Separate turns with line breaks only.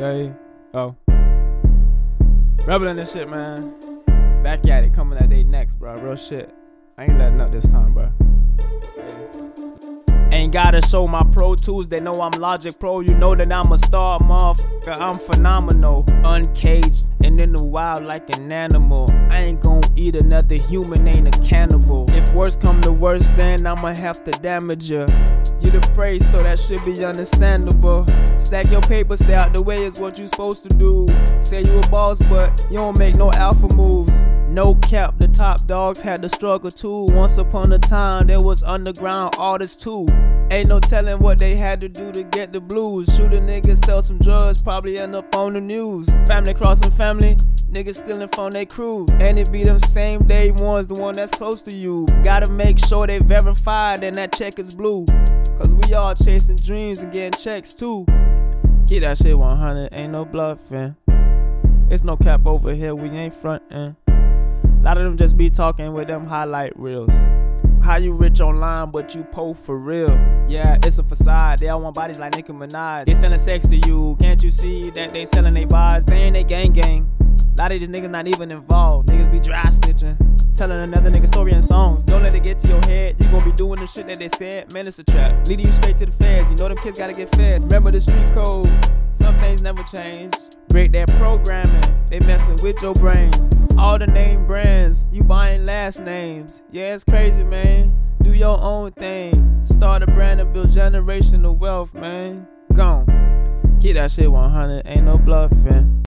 Yeah, oh. Rebel in this shit, man. Back at it, coming at day next, bro. Real shit. I ain't letting up this time, bro. Ain't gotta show my pro tools, they know I'm Logic Pro. You know that I'm a star, motherfucker. I'm phenomenal. Uncaged and in the wild like an animal. I ain't gon' eat another human, ain't a cannibal. If worse come to worse, then I'ma have to damage you. You the prey, so that should be understandable. Stack your paper, stay out the way is what you supposed to do. Say you a boss, but you don't make no alpha moves. No cap, the top dogs had to struggle too. Once upon a time, there was underground artists too. Ain't no telling what they had to do to get the blues. Shoot a nigga, sell some drugs, probably end up on the news. Family crossing family, niggas stealing from their crew. And it be them same day ones, the one that's close to you. Gotta make sure they verified and that check is blue. Cause we all chasing dreams and getting checks too. Get that shit 100, ain't no bluffing. It's no cap over here, we ain't frontin'. A lot of them just be talking with them highlight reels. How you rich online, but you po for real? Yeah, it's a facade. They all want bodies like Nicki Minaj. They selling sex to you. Can't you see that they selling they bodies? Saying they gang gang. Of these niggas not even involved. Niggas be dry snitching. Telling another nigga story in songs. Don't let it get to your head. You gon' be doing the shit that they said. Man, it's a trap. Leading you straight to the feds. You know them kids gotta get fed. Remember the street code. Some things never change. Break that programming. They messing with your brain. All the name brands, you buying last names. Yeah, it's crazy, man. Do your own thing. Start a brand and build generational wealth, man. Gone. Get that shit 100, ain't no bluffing.